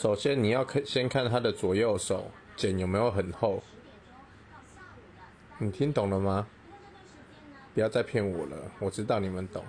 首先你要看，先看他的左右手，茧有没有很厚。你听懂了吗？不要再骗我了，我知道你们懂。